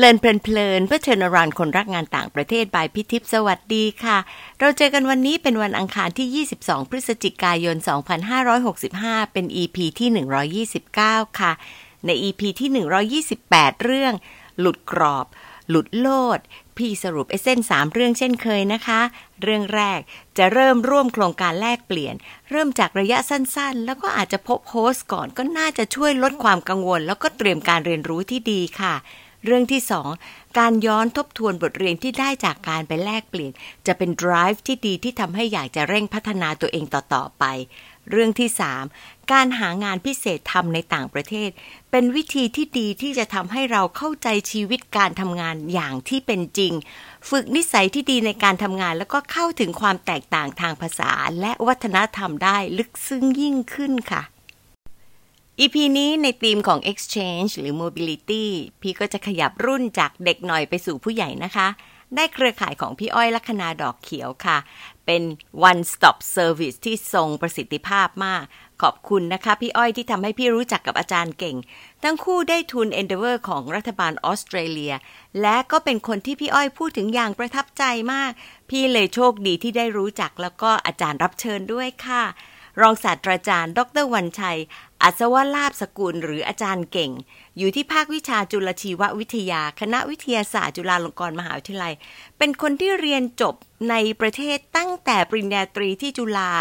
Learn เพลินๆเพื่อเชิญรานคนรักงานต่างประเทศ by พี่ทิพย์สวัสดีค่ะ เราเจอกันวันนี้เป็นวันอังคารที่ 22 พฤศจิกายน 2565 เป็น EP ที่ 129 ค่ะ ใน EP ที่ 128 เรื่อง หลุดกรอบ หลุดโลด พี่สรุป essence สามเรื่องเช่นเคยนะคะ เรื่องแรกจะเริ่มร่วมโครงการแลกเปลี่ยน เริ่มจากระยะสั้นๆ แล้วก็อาจจะพบ host ก่อนก็น่าจะช่วยลดความกังวล แล้วก็เตรียมการเรียนรู้ที่ดีค่ะ เรื่องที่สองการย้อนทบทวนบทเรียนที่ได้จากการไปแลกเปลี่ยน จะเป็น drive ที่ดีที่ทำให้อยากจะเร่งพัฒนาตัวเองต่อ ๆ ไป เรื่องที่สามการหางานพิเศษทำในต่างประเทศ เป็นวิธีที่ดีที่จะทำให้เราเข้าใจชีวิตการทำงานอย่างที่เป็นจริง ฝึกนิสัยที่ดีในการทำงานแล้วก็เข้าถึงความแตกต่างทางภาษา และวัฒนธรรมได้ลึกซึ้งยิ่งขึ้นค่ะ EP นี้ในธีมของ exchange หรือ mobility พี่ก็จะขยับรุ่นจากเด็กหน่อยไปสู่ผู้ใหญ่นะคะ ได้เครือข่ายของพี่อ้อยลัคนาดอกเขียวค่ะ เป็น one stop service ที่ทรงประสิทธิภาพมาก ขอบคุณนะคะพี่อ้อยที่ทำให้พี่รู้จักกับอาจารย์เก่ง ทั้งคู่ได้ทุน Endeavour ของรัฐบาลออสเตรเลีย และก็เป็นคนที่พี่อ้อยพูดถึงอย่างประทับใจมาก พี่เลยโชคดีที่ได้รู้จักแล้วก็อาจารย์รับเชิญด้วยค่ะ รองศาสตราจารย์ ดรวันชัย อัศวลาภสกุลหรืออาจารย์เก่ง อยู่ที่ภาควิชาจุลชีววิทยา คณะวิทยาศาสตร์จุฬาลงกรณ์มหาวิทยาลัย เป็นคนที่เรียนจบในประเทศตั้งแต่ปริญญาตรีที่จุฬา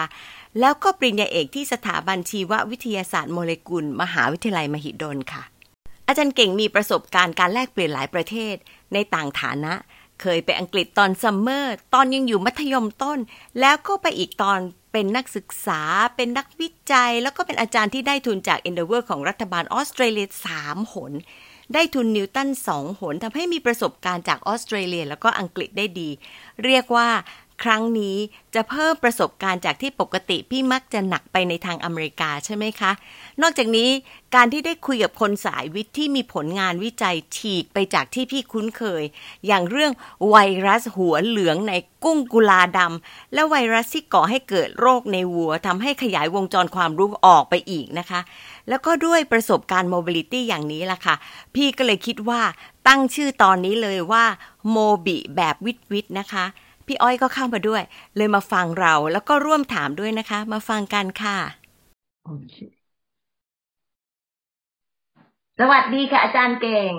แล้วก็ปริญญาเอกที่สถาบันชีววิทยาศาสตร์โมเลกุล มหาวิทยาลัยมหิดลค่ะ อาจารย์เก่งมีประสบการณ์การแลกเปลี่ยนหลายประเทศในต่างฐานะเคยไปอังกฤษตอน summer ตอนยังอยู่มัธยมต้น แล้วก็ไปอีกตอน เป็นนักศึกษา เป็นนักวิจัย แล้วก็เป็นอาจารย์ที่ได้ทุนจาก Endeavour ของรัฐบาลออสเตรเลียสามหน ได้ทุนนิวตันสองหนทำให้มีประสบการณ์จากออสเตรเลีย แล้วก็อังกฤษได้ดี เรียกว่า ครั้งนี้จะเพิ่มประสบการณ์จากที่ปกติพี่มักจะหนักไปในทางอเมริกาใช่ไหมคะ นอกจากนี้การที่ได้คุยกับคนสายวิทย์ที่มีผลงานวิจัยฉีกไปจากที่พี่คุ้นเคย อย่างเรื่องไวรัสหัวเหลืองในกุ้งกุลาดำและไวรัสที่ก่อให้เกิดโรคในวัวทำให้ขยายวงจรความรู้ออกไปอีกนะคะ แล้วก็ด้วยประสบการณ์ mobility อย่างนี้ล่ะค่ะ พี่ก็เลยคิดว่าตั้งชื่อตอนนี้เลยว่าโมบิแบบวิทวิทนะคะ พี่อ้อยก็เข้ามาด้วย เลยมาฟังเราแล้วก็ร่วมถามด้วยนะคะ มาฟังกันค่ะโอเคสวัสดีค่ะ อาจารย์เก่ง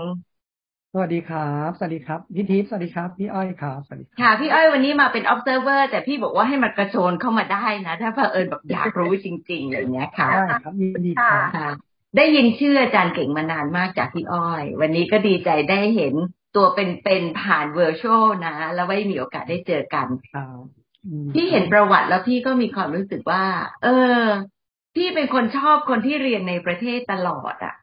สวัสดีครับ สวัสดีครับพี่ทิพย์สวัสดีครับ พี่อ้อยครับสวัสดีครับค่ะ พี่อ้อยวันนี้มาเป็น observer แต่พี่บอกว่าให้มันกระโจนเข้ามาได้นะ ถ้าเผอิญแบบอยากรู้จริงๆอะไรอย่างเงี้ยค่ะได้ครับยินดีครับค่ะ ได้ยินชื่ออาจารย์เก่งมานานมากจากพี่อ้อย วันนี้ก็ดีใจได้เห็น ตัวเป็นๆผ่านเวอร์ชวลนะ แล้วไว้มีโอกาสได้เจอกันครับอืมพี่เห็นประวัติแล้วพี่ก็มีความรู้สึกว่า เออ พี่เป็นคนชอบคนที่เรียนในประเทศตลอดอะ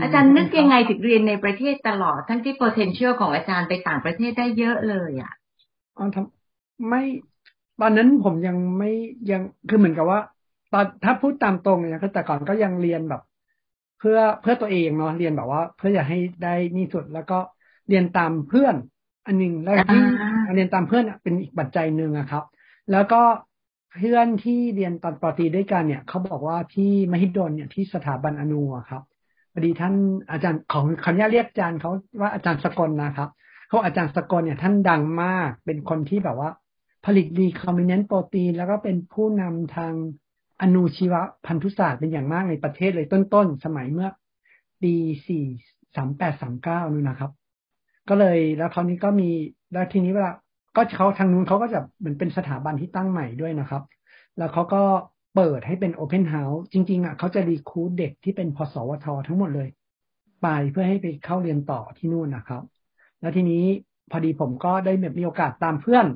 อาจารย์นึกยังไงถึงเรียนในประเทศตลอด ทั้งที่ potential ของอาจารย์ไปต่างประเทศได้เยอะเลยอะอ๋อทำไม่ตอนนั้นผมยังไม่ยังคือเหมือนกับว่าตอนถ้าพูดตามตรงเนี่ยคือแต่ก่อนก็ยังเรียนแบบ เพื่อเพื่อตัวเองเนาะเรียนแบบว่า เพื่ออยากให้ได้นี่สุดแล้วก็ เรียนตามเพื่อน อันหนึ่งแล้วที่อ่าเรียนตามเพื่อนอะเป็นอีกปัจจัยหนึ่งอะครับ แล้วก็เพื่อนที่เรียนตอนปอตรีด้วยกันเนี่ยเขาบอกว่าที่มหิดลเนี่ยที่สถาบันอนูอะครับพอดีท่านอาจารย์ของขออนุญาตเรียกอาจารย์เขาว่าอาจารย์สกลนะครับเขาอาจารย์สกลเนี่ยท่านดังมากเป็นคนที่แบบว่า ผลิตดีคอมบิเนนต์โปรตีน แล้วก็เป็นผู้นำทางอนุชีวพันธุศาสตร์เป็นอย่างมากในประเทศเลยต้นๆ สมัยเมื่อปีสี่สามแปดสามเก้านู่นนะครับ ก็เลยแล้วคราวนี้ก็มีแล้วทีนี้เวลาก็เขาทางนู้นเขาก็จะเหมือนเป็นสถาบันที่ตั้งใหม่ด้วยนะครับ แล้วเขาก็เปิดให้เป็น open house จริง ๆอะเขาจะ recruit เด็กที่เป็นพสวททั้งหมดเลย ไปเพื่อให้ไปเข้าเรียนต่อที่นู่นนะครับ แล้วทีนี้พอดีผมก็ได้แบบมีโอกาสตามเพื่อน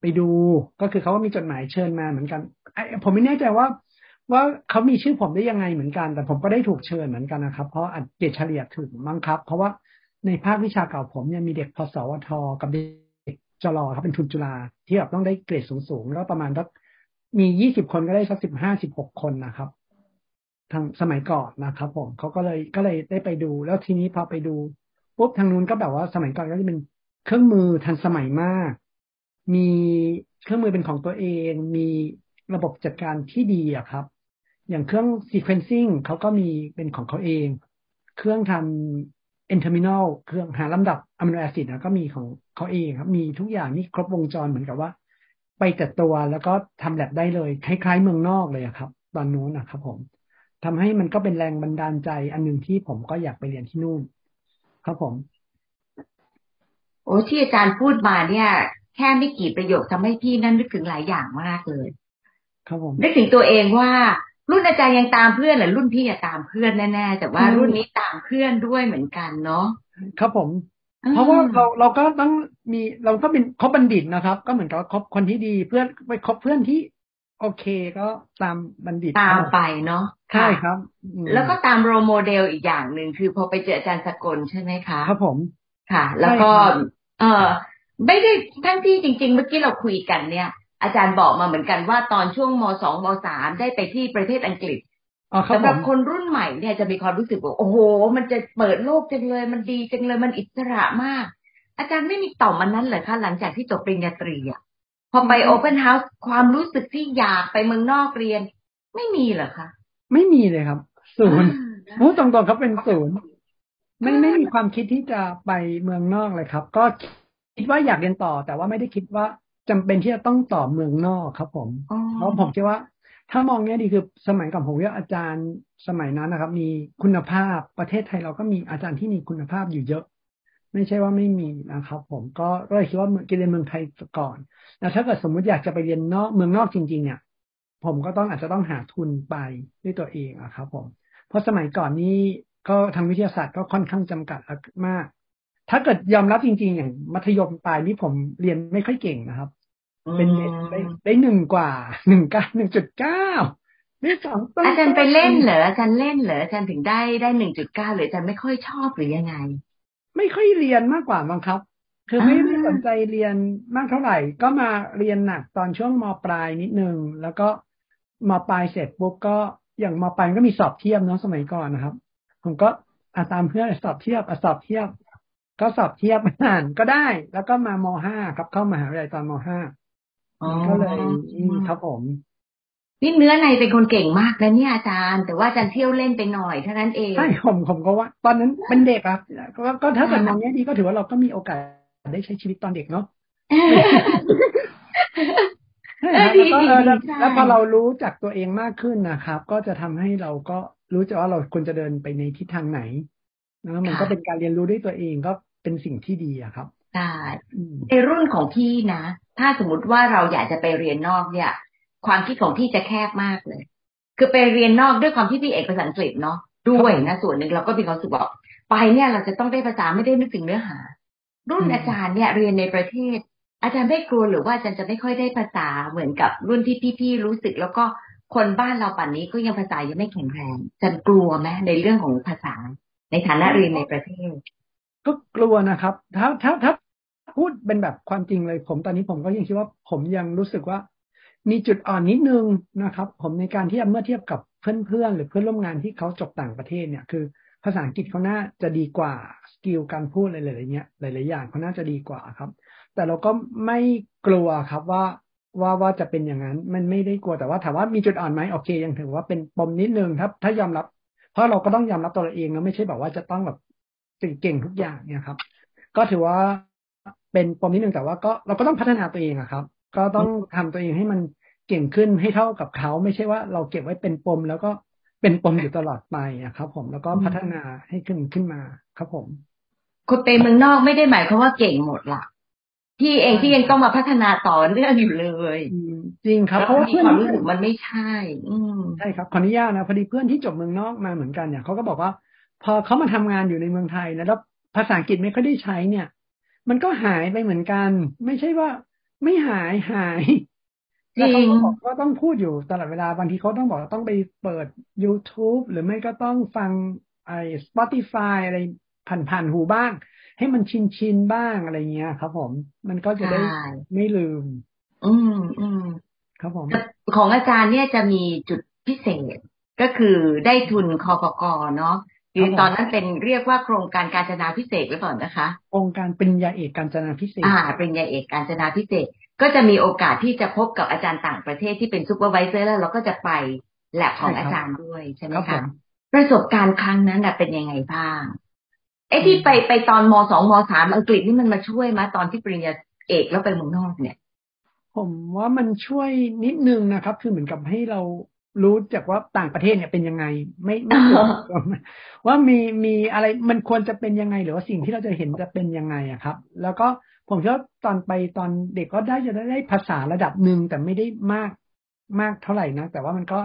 ไปดูก็คือเขาก็มีจดหมายเชิญมาเหมือนกันไอผมไม่แน่ใจว่า ว่าเขามีชื่อผมได้ยังไงเหมือนกัน แต่ผมก็ได้ถูกเชิญเหมือนกันนะครับ เพราะอัดเกรดเฉลี่ยถึงมั้งครับ เพราะว่า ในภาควิชาเก่าผมเนี่ยมีเด็กพสวทกับเด็กจรเขาเป็นทุนจุฬาที่แบบต้องได้เกรดสูงๆแล้วประมาณสักมียี่สิบคนก็ได้สักสิบห้าสิบหกคนนะครับทางสมัยก่อนนะครับผมเขาก็เลยก็เลยได้ไปดู แล้วทีนี้พอไปดูปุ๊บทางนู้นก็แบบว่าสมัยก่อนก็จะเป็นเครื่องมือทันสมัยมาก มีเครื่องมือเป็นของตัวเอง มีระบบจัดการที่ดีอะครับ อย่างเครื่อง sequencing เขาก็มีเป็นของเขาเอง เครื่องทำ N-terminal เครื่องหาลำดับ amino acid นะก็มีของเขาเองครับ มีทุกอย่างนี่ครบวงจรเหมือนกับว่า ไปแต่ตัวแล้วก็ทำแลบได้เลยคล้ายๆเมืองนอกเลยครับ ตอนนู้นนะครับผมทำให้มันก็เป็นแรงบันดาลใจอันหนึ่งที่ผมก็อยากไปเรียนที่นู่น ครับผม โอ้ที่อาจารย์พูดมาเนี่ย แค่ไม่กี่ประโยคทำให้พี่นั่นนึกถึงหลายอย่างมากเลย ครับผมนึกถึงตัวเองว่า รุ่นอาจารย์ยังตามเพื่อนหรือรุ่นพี่อะตามเพื่อนแน่ๆแต่ว่ารุ่นนี้ตามเพื่อนด้วยเหมือนกันเนาะครับผม เพราะว่าเราเราก็ต้องมีเราก็เป็นคบบัณฑิตนะครับ ก็เหมือนกับคบคนที่ดีเพื่อนไปคบเพื่อนที่ โอเคก็ตามบัณฑิตตามไปเนาะใช่ครับ แล้วก็ตามโรโมเดลอีกอย่างหนึ่งคือพอไปเจออาจารย์สกลใช่ไหมคะครับผมค่ะ แล้วก็ เออไม่ได้ทั้งที่จริง ๆ เมื่อกี้เราคุยกันเนี่ย อาจารย์บอกมาเหมือนกันว่าตอนช่วงมสองมสามได้ไปที่ประเทศอังกฤษอ๋อครับสำหรับผมคนรุ่นใหม่เนี่ยจะมีความรู้สึกว่าโอ้โห มันจะเปิดโลกจังเลย มันดีจังเลยมันอิสระมาก อาจารย์ไม่มีต่อมมันนั้นเหรอคะหลังจากที่จบปริญญาตรีอะพอไปโอเ n นเฮาส์ความรู้สึกที่อยากไปเมืองนอกเรียน ไม่มีเหรอคะ ไม่มีเลยครับ ศูนย์อ่าพูดตรงๆครับเป็นศูนย์ไม่ไม่มีความคิดที่จะไปเมืองนอกเลยครับ ก็คิดว่าอยากเรียนต่อ แต่ว่าไม่ได้คิดว่า จำเป็นที่จะต้องต่อเมืองนอกครับ ผมอ๋อเพราะผมคิดว่า ถ้ามองเนี้ยดีคือสมัยก่อนผมว่าอาจารย์สมัยนั้นนะครับ มีคุณภาพประเทศไทยเราก็มีอาจารย์ที่มีคุณภาพอยู่เยอะ ไม่ใช่ว่าไม่มีนะครับ ผมก็เลยคิดว่าเรียนเมืองไทยก่อนแล้วถ้าเกิดสมมุติอยากจะไปเรียนนอกเมืองนอกจริง ๆ เนี่ย ผมก็ต้องอาจจะต้องหาทุนไปด้วยตัวเองอะครับ ผม เพราะสมัยก่อนนี้ก็ทางวิทยาศาสตร์ก็ค่อนข้างจำกัดมาก ถ้าเกิดยอมรับจริง ๆ อย่างมัธยมปลายนี่ผมเรียนไม่ค่อยเก่งนะครับ เป็นเด็กได้ได้หนึ่งกว่าหนึ่งเก้าหนึ่งจุดเก้าได้สองต้นอาจารย์ไปเล่นเหรออาจารย์เล่นเหรออาจารย์ถึงได้ได้หนึ่งจุดเก้าหรืออาจารย์ไม่ค่อยชอบหรือยังไง ไม่ค่อยเรียนมากกว่ามั้งครับ คือไม่อ่าไม่สนใจเรียนมากเท่าไหร่ ก็มาเรียนหนักตอนช่วงมปลายนิดนึง แล้วก็มปลายเสร็จปุ๊บก็อย่างมปลายก็มีสอบเทียบเนาะสมัยก่อนนะครับ ผมก็อาตามเพื่อนสอบเทียบอะสอบเทียบ ก็สอบเทียบอ่านก็ได้ แล้วก็มามห้าครับเข้ามหาวิทยาลัยตอนมห้า ก็เลยอืมครับผมนี่เนื้อในเป็นคนเก่งมากนะเนี่ยอาจารย์ แต่ว่าอาจารย์เที่ยวเล่นไปหน่อยเท่านั้นเองใช่ผมผมก็ว่า ตอนนั้นเป็นเด็กครับก็ก็ถ้าเกิดมองแง่ดีก็ถือว่าเราก็มีโอกาสได้ใช้ชีวิตตอนเด็กเนาะใช่ครับเออดีแล้วก็เออแล้วดีใช่แล้วพอเรารู้จักตัวเองมากขึ้นนะครับ ก็จะทำให้เราก็รู้จักว่าเราควรจะเดินไปในทิศทางไหนนะมันก็เป็นการเรียนรู้ด้วยตัวเองก็เป็นสิ่งที่ดีอะครับ ใช่อืมในรุ่นของพี่นะ ถ้าสมมติว่าเราอยากจะไปเรียนนอกเนี่ย ความคิดของพี่จะแคบมากเลย คือไปเรียนนอกด้วยความที่พี่เอกภาษาอังกฤษเนาะด้วยนะส่วนหนึ่งเราก็มีความรู้สึกว่าไปเนี่ยเราจะต้องได้ภาษาไม่ได้นึกถึงเนื้อหา รุ่นอาจารย์เนี่ยเรียนในประเทศ อาจารย์ไม่กลัวหรือว่าอาจารย์จะไม่ค่อยได้ภาษาเหมือนกับรุ่นที่พี่ๆรู้สึก แล้วก็คนบ้านเราป่านนี้ก็ยังภาษายังไม่แข็งแรงอาจารย์กลัวไหมในเรื่องของภาษาในฐานะเรียนในประเทศ ก็กลัวนะครับ ถ้าถ้าถ้าพูดเป็นแบบความจริงเลย ผมตอนนี้ผมก็ยังคิดว่าผมยังรู้สึกว่า มีจุดอ่อนนิดนึงนะครับ ผมในการที่เมื่อเทียบกับเพื่อนๆหรือเพื่อนร่วมงานที่เขาจบต่างประเทศเนี่ยคือภาษาอังกฤษเขาน่าจะดีกว่าสกิลการพูดอะไรหลายๆเนี้ยหลายๆอย่างเขาน่าจะดีกว่าครับ แต่เราก็ไม่กลัวครับว่าว่าว่าจะเป็นอย่างนั้น มันไม่ได้กลัวแต่ว่าถามว่ามีจุดอ่อนไหมโอเค ยังถือว่าเป็นปมนิดนึงถ้าถ้ายอมรับ เพราะเราก็ต้องยอมรับตัวเราเองนะไม่ใช่แบบว่าจะต้องแบบ เก่งทุกอย่างเนี่ยครับ ก็ถือว่าเป็นปมนิดนึงแต่ว่าก็เราก็ต้องพัฒนาตัวเองอะครับ ก็ต้องทำตัวเองให้มันเก่งขึ้นให้เท่ากับเขาไม่ใช่ว่าเราเก็บไว้เป็นปม แล้วก็เป็นปมอยู่ตลอดไปอะครับ ผมแล้วก็พัฒนาให้ขึ้นขึ้นมาครับผมคนไปเมืองนอกไม่ได้หมายความว่าเก่งหมดละพี่เองที่ยังต้องมาพัฒนาต่อเนื่องอยู่เลยจริงครับเพราะเพื่อนความรู้สึกมันไม่ใช่ อืใช่ครับขออนุญาตนะพอดีเพื่อนที่จบเมืองนอกมาเหมือนกันเนี่ยเขาก็บอกว่า พอเขามาทำงานอยู่ในเมืองไทยนะแล้วภาษาอังกฤษไม่ค่อยได้ใช้เนี่ย มันก็หายไปเหมือนกัน ไม่ใช่ว่าไม่หายหายจริงแล้วเขาก็บอกว่าต้องพูดอยู่ตลอดเวลาบางทีเขาต้องบอกว่าต้องไปเปิด YouTube หรือไม่ก็ต้องฟังไอ้ Spotify อะไรผ่านๆหูบ้าง ให้มันชินชินๆบ้างอะไรเงี้ยครับผม มันก็จะได้ใช่ไม่ลืม อืมอืมครับผมของอาจารย์เนี่ยจะมีจุดพิเศษก็คือได้ทุนคอปกเนาะ คือตอนนั้นเป็นเรียกว่าโครงการการจนาพิเศษไว้ก่อนนะคะองค์การปริญญาเอกการจนาพิเศษ อ่าปริญญาเอกการจนาพิเศษ ก็จะมีโอกาสที่จะพบกับอาจารย์ต่างประเทศที่เป็นซูเปอร์ไวิเซอร์แล้วเราก็จะไปแลบของใช่ครับอาจารย์ด้วยใช่ไหมครับผคะมประสบการณ์ครั้งนั้นน่ะเป็นยังไงบ้างไอ้ที่ไปไปตอนมสองมสามอังกฤษนี่มันมาช่วยมาตอนที่ปริญญาเอกแล้วไปเมืองนอกเนี่ย ผมว่ามันช่วยนิดนึงนะครับ คือเหมือนกับให้เรา รู้จากว่าต่างประเทศเนี่ยเป็นยังไง ไม่ไม่ว่ามีมีอะไรมันควรจะเป็นยังไง หรือว่าสิ่งที่เราจะเห็นจะเป็นยังไงอะครับ แล้วก็ผมคิดว่าตอนไปตอนเด็กก็ได้จะได้ภาษาระดับหนึ่งแต่ไม่ได้มากมากเท่าไหร่นะแต่ว่ามันก็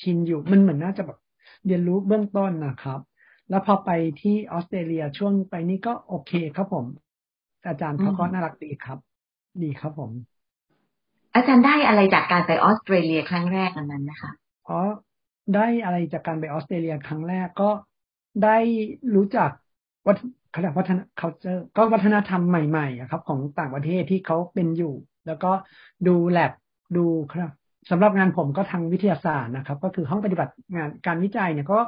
ชินอยู่มันเหมือนน่าจะแบบเรียนรู้เบื้องต้นนะครับ แล้วพอไปที่ออสเตรเลียช่วงไปนี้ก็โอเคครับผม อาจารย์เขาก็น่ารักดีครับ ดีครับผมอาจารย์ได้อะไรจากการไปออสเตรเลียครั้งแรกอันนั้นนะคะ อ๋อได้อะไรจากการไปออสเตรเลียครั้งแรกก็ได้รู้จักวัฒเขาเรียกวัฒน culture ก็วัฒนธรรมใหม่ๆครับของต่างประเทศที่เขาเป็นอยู่ แล้วก็ดูแลบดูครับสำหรับงานผมก็ทางวิทยาศาสตร์นะครับ ก็คือห้องปฏิบัติงานการวิจัยเนี่ยก็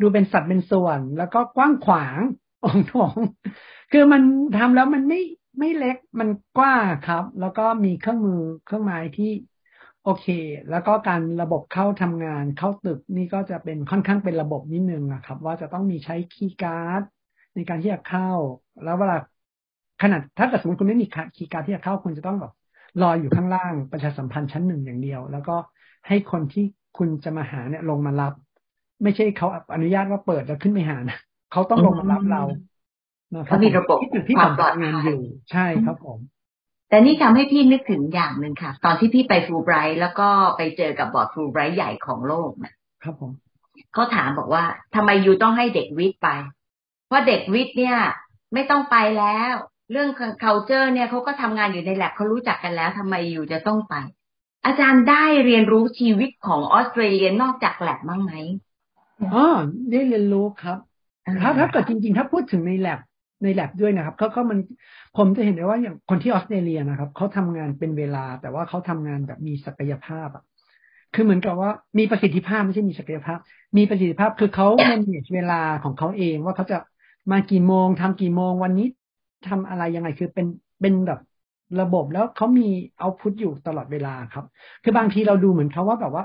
ดูเป็นสัตว์เป็นส่วน แล้วก็กว้างขวางองทองคือมันทำแล้วมันไม่ไม่เล็กมันกว้างครับ แล้วก็มีเครื่องมือเครื่องไม้ที่ โอเค แล้วก็การระบบเข้าทำงานเข้าตึกนี่ก็จะเป็นค่อนข้างเป็นระบบนิดนึงนะครับ ว่าจะต้องมีใช้คีย์การ์ดในการที่จะเข้า แล้วเวลาขนาดถ้าเกิดสมมติคุณไม่มีคีย์การ์ดที่จะเข้าคุณจะต้องแบบรออยู่ข้างล่างประชาสัมพันธ์ชั้นหนึ่งอย่างเดียว แล้วก็ให้คนที่คุณจะมาหาเนี่ยลงมารับ ไม่ใช่เขาอนุญาตว่าเปิดแล้วขึ้นไปหานะเขาต้องลงมารับเรานะครับมีระบบที่ความปลอดภัยอยู่ใช่ครับผม แต่นี่ทำให้พี่นึกถึงอย่างหนึ่งค่ะ ตอนที่พี่ไปฟูไบรท์แล้วก็ไปเจอกับบอร์ดฟูไบรท์ใหญ่ของโลกนะครับผมเขาถามบอกว่าทำไมยูต้องให้เด็กวิทย์ไป เพราะเด็กวิทย์เนี่ย ไม่ต้องไปแล้ว เรื่อง culture เนี่ยเขาก็ทำงานอยู่ในแลบเขารู้จักกันแล้วทำไมยูจะต้องไป อาจารย์ได้เรียนรู้ชีวิตของออสเตรเลียนอกจากแลบบ้างไหมอ๋อได้เรียนรู้ครับ ถ้าถ้าเกิดจริง ๆ ถ้าพูดถึงในแลบ ในแลบด้วยนะครับเขาเขามันผมจะเห็นได้ว่าอย่างคนที่ออสเตรเลียนะครับเขาทำงานเป็นเวลา แต่ว่าเขาทำงานแบบมีศักยภาพอะคือเหมือนกับว่ามีประสิทธิภาพไม่ใช่มีศักยภาพ มีประสิทธิภาพคือเขาเมนเเวลาของเขาเองว่าเขาจะมากี่โมงทำกี่โมงวันนี้ทำอะไรยังไงคือเป็นเป็นแบบระบบแล้วเขามีเอาพุทอยู่ตลอดเวลาครับ คือบางทีเราดูเหมือนเขาว่าแบบว่า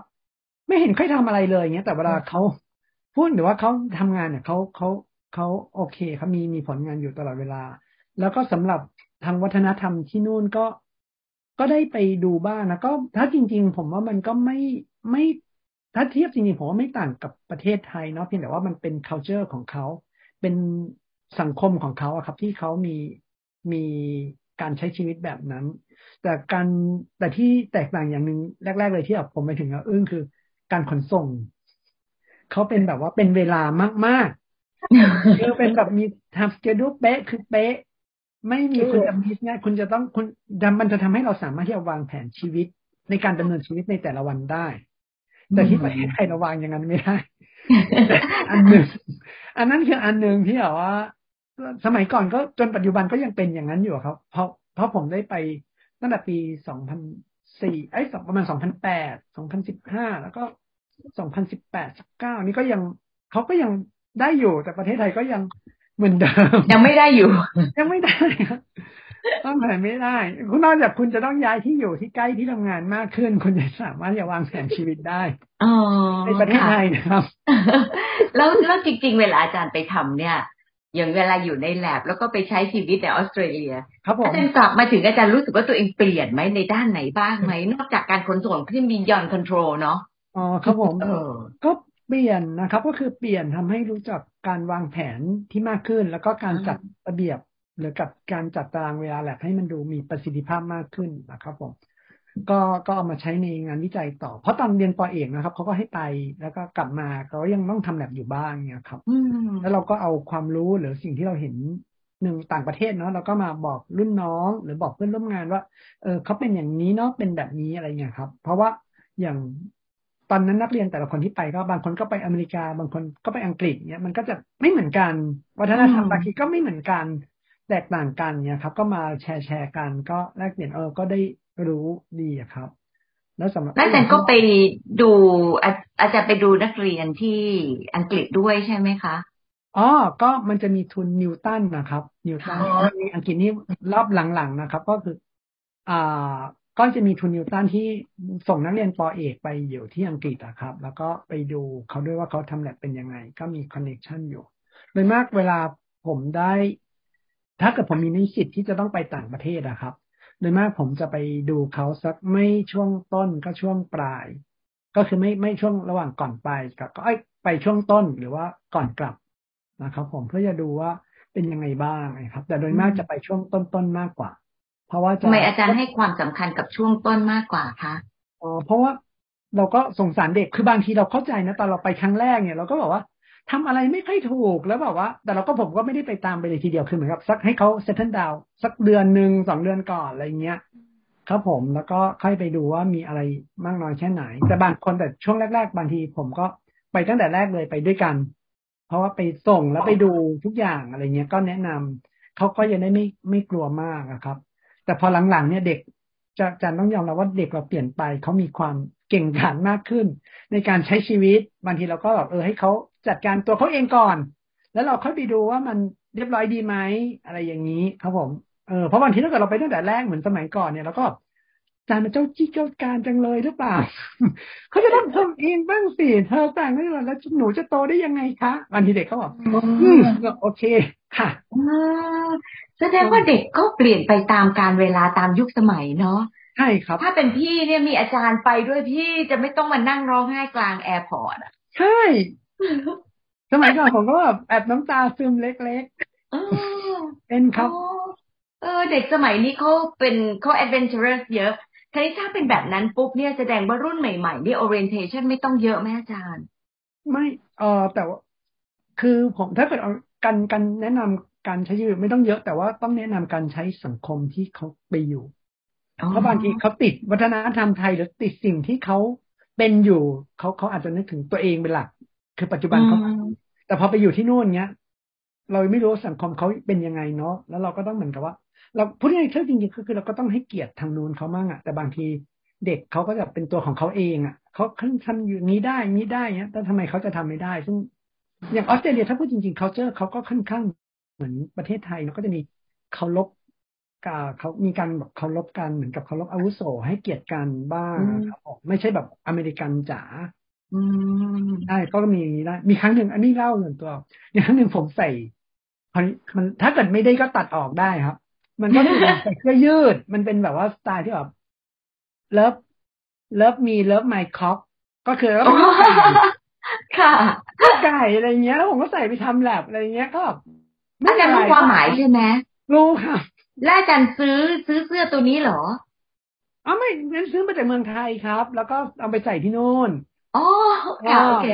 ไม่เห็นค่อยทำอะไรเลยเงี้ยแต่เวลาเขาพูดหรือว่าเขาทำงานเนี่ยเขาเขา เขาโอเคเขามีมีผลงานอยู่ตลอดเวลา แล้วก็สำหรับทางวัฒนธรรมที่นู่นก็ก็ได้ไปดูบ้างนะก็ถ้าจริง ๆ ผมว่ามันก็ไม่ไม่ถ้าเทียบจริงๆผมว่าไม่ต่างกับประเทศไทยเนาะเพียงแต่ว่ามันเป็น culture ของเขา เป็นสังคมของเขาอะครับ ที่เขามีมีการใช้ชีวิตแบบนั้น แต่การแต่ที่แตกต่างอย่างหนึ่งแรก ๆ เลยที่แบบผมไปถึงแล้วอึ้งคือ การขนส่งเขาเป็นแบบว่าเป็นเวลามาก คือเป็นแบบมีทำสเกดูเป๊ะคือเป๊ะ ไม่มีคุณจะมิสง่ยคุณจะต้องคุณมันจะทำให้เราสามารถที่จะวางแผนชีวิตในการดำเนินชีวิตในแต่ละวันได้ แต่ที่ประเทศไทยเราวางอย่างนั้นไม่ได้อันหนึ่งอันนั้นคืออันหนึ่งที่แบบว่า สมัยก่อนก็จนปัจจุบันก็ยังเป็นอย่างนั้นอยู่ครับ เพราะเพราะผมได้ไปตั้งแต่ปีสองพันสี่ไอ้สองประมาณสองพันแปดสองพันสิบห้าแล้วก็สองพันสิบแปดสิบเก้านี่ก็ยังเขาก็ยัง ได้อยู่แต่ประเทศไทยก็ยังเหมือนเดิม ยังไม่ได้อยู่ ยังไม่ได้ครับต้องแผนไม่ได้ คุณนอกจากคุณจะต้องย้ายที่อยู่ที่ใกล้ที่ทำงานมากขึ้น คุณจะสามารถจะวางแผนชีวิตได้ในประเทศไทยนะครับ แล้วแล้วจริง ๆ เวลาอาจารย์ไปทำเนี่ย อย่างเวลาอยู่ในแลบแล้วก็ไปใช้ชีวิตในออสเตรเลียครับผมอาจารย์กลับมาถึงอาจารย์รู้สึกว่าตัวเองเปลี่ยนไหมในด้านไหนบ้างไหมนอกจากการขนส่งที่มียอนคอนโทรลเนาะอ๋อครับผมก็ เปลี่ยนนะครับ ก็คือเปลี่ยนทำให้รู้จักการวางแผนที่มากขึ้น แล้วก็การจัดระเบียบหรือกับการจัดตารางเวลาแลบให้มันดูมีประสิทธิภาพมากขึ้นนะครับผมก็ก็เอามาใช้ในงานวิจัยต่อ เพราะตอนเรียนปอเอกนะครับเขาก็ให้ไปแล้วก็กลับมาเขายังต้องทำแลบอยู่บ้างเนี่ยครับแล้วเราก็เอาความรู้หรือสิ่งที่เราเห็นหนึ่งต่างประเทศเนาะเราก็มาบอกรุ่นน้อง หรือบอกเพื่อนร่วมงานว่า เออเขาเป็นอย่างนี้เนาะเป็นแบบนี้อะไรเงี้ยครับ เพราะว่าอย่าง ตอนนั้นนักเรียนแต่ละคนที่ไปก็บางคนก็ไปอเมริกา บางคนก็ไปอังกฤษเนี่ยมันก็จะไม่เหมือนกัน วัฒนธรรมบางทีก็ไม่เหมือนกันแตกต่างกันเนี่ยครับ ก็มาแชร์แชร์กันก็แลกเปลี่ยนเออก็ได้รู้ดีครับ แล้วสำหรับอาจารย์ก็ไปดูอาจารย์ไปดูนักเรียนที่อังกฤษด้วยใช่ไหมคะอ๋อ ก็มันจะมีทุนนิวตันนะครับ นิวตันมีอังกฤษนี่รอบหลังๆนะครับ ก็คือ อ่า ก็จะมีทุนนิวตันที่ส่งนักเรียนปอเอกไปอยู่ที่อังกฤษอะครับ แล้วก็ไปดูเขาด้วยว่าเขาทำแลบเป็นยังไง ก็มีคอนเนคชันอยู่โดยมากเวลาผมได้ ถ้าเกิดผมมีนิสิตที่จะต้องไปต่างประเทศอะครับ โดยมากผมจะไปดูเขาสักไม่ช่วงต้นก็ช่วงปลาย ก็คือไม่ไม่ช่วงระหว่างก่อนไปกับก็ไปช่วงต้นหรือว่าก่อนกลับนะครับ ผมเพื่อจะดูว่าเป็นยังไงบ้างนะครับ แต่โดยมากจะไปช่วงต้นๆมากกว่า เพราะว่าทำไมอาจารย์ให้ความสำคัญกับช่วงต้นมากกว่าคะอ๋อเพราะว่าเราก็สงสารเด็กคือบางทีเราเข้าใจนะตอนเราไปครั้งแรกเนี่ยเราก็บอกว่าทำอะไรไม่ค่อยถูกแล้วแบบว่า แต่เราก็ผมก็ไม่ได้ไปตามไปเลยทีเดียวคือเหมือนกับสักให้เขาเซตเทิลดาวสักเดือนหนึ่งสองเดือนก่อนอะไรเงี้ยครับผมแล้วก็ค่อยไปดูว่ามีอะไรมากน้อยแค่ไหน แต่บางคนแต่ช่วงแรก ๆ บางทีผมก็ไปตั้งแต่แรกเลยไปด้วยกัน เพราะว่าไปส่งแล้วไปดูทุกอย่างอะไรเงี้ยก็แนะนำเขาก็ยังได้ไม่ไม่กลัวมากนะครับ แต่พอหลังๆเนี่ยเด็กจะจะต้องยอมรับว่าเด็กเราเปลี่ยนไปเขามีความเก่งขานมากขึ้น ในการใช้ชีวิตบางทีเราก็แบบเออให้เขาจัดการตัวเขาเองก่อน แล้วเราค่อยไปดูว่ามันเรียบร้อยดีไหมอะไรอย่างนี้ครับผมเออเพราะบางทีถ้าเกิดเราไปตั้งแต่แรกเหมือนสมัยก่อนเนี่ยเราก็ จานเป็นเจ้าจี้เจ้าการจังเลยหรือเปล่าเขาจะต้องทำเองบ้างสิเธอแต่งไม่แล้วหนูจะโตได้ยังไงคะวันทีเด็กเขาบอกอืมโอเคค่ะแสดงว่าเด็กก็เปลี่ยนไปตามการเวลาตามยุคสมัยเนาะใช่ครับ ถ้าเป็นพี่เนี่ยมีอาจารย์ไปด้วยพี่จะไม่ต้องมานั่งร้องไห้กลาง airport อะใช่สมัยก่อนผมก็แบบแอบน้ำตาซึมเล็กๆเป็นครับ เออ เด็กสมัยนี้เขาเป็นเขา adventure เยอะ ทีนี้ถ้าเป็นแบบนั้นปุ๊บเนี่ยแสดงว่ารุ่นใหม่ๆนี่ orientation ไม่ต้องเยอะไหมอาจารย์ ไม่เออแต่ว่าคือผมถ้าเกิดเอาการการแนะนำการใช้ชีวิตไม่ต้องเยอะ แต่ว่าต้องแนะนำการใช้สังคมที่เขาไปอยู่เพราะบางทีเขาติดวัฒนธรรมไทยหรือติดสิ่งที่เขาเป็นอยู่เขาเขาอาจจะนึกถึงตัวเองเป็นหลัก คือปัจจุบันเขาแต่พอไปอยู่ที่นู่นเนี้ย เราไม่รู้สังคมเขาเป็นยังไงเนาะแล้วเราก็ต้องเหมือนกับว่า เราพูดง่ายๆจริงๆคือเราก็ต้องให้เกียรติทางนู้นเขามั่งอะแต่บางทีเด็กเขาก็จะเป็นตัวของเขาเองอะเขาขึ้นทำอยู่นี้ได้นี้ได้เนี้ยแต่ทำไมเขาจะทำไม่ได้ ซึ่งอย่างออสเตรเลียถ้าพูดจริงๆเขาเจอเขาก็ค่อนข้างเหมือนประเทศไทยเนาะก็จะมีเคารพเขามีการแบบเคารพกันเหมือนกับเคารพอาวุโสให้เกียรติกันบ้างครับไม่ใช่แบบอเมริกันจ๋าใช่ก็มีได้มีครั้งหนึ่งอันนี้เล่าส่วนตัวอย่างครั้งหนึ่งผมใส่มันถ้าเกิดไม่ได้ก็ตัดออกได้ครับ มันก็คือใส่เสื้อยืด มันเป็นแบบว่าสไตล์ที่แบบ love love me love my cock ก็คือแล้วค่ะไก่อะไรเงี้ยแล้วผมก็ใส่ไปทำแลบอะไรเงี้ยก็อาจารย์รู้ความหมายใช่ไหมรู้ค่ะแล้วอาจารย์ซื้อซื้อเสื้อตัวนี้เหรออ๋อไม่งั้นซื้อมาจากเมืองไทยครับ แล้วก็เอาไปใส่ที่นู่นอ๋อโอเค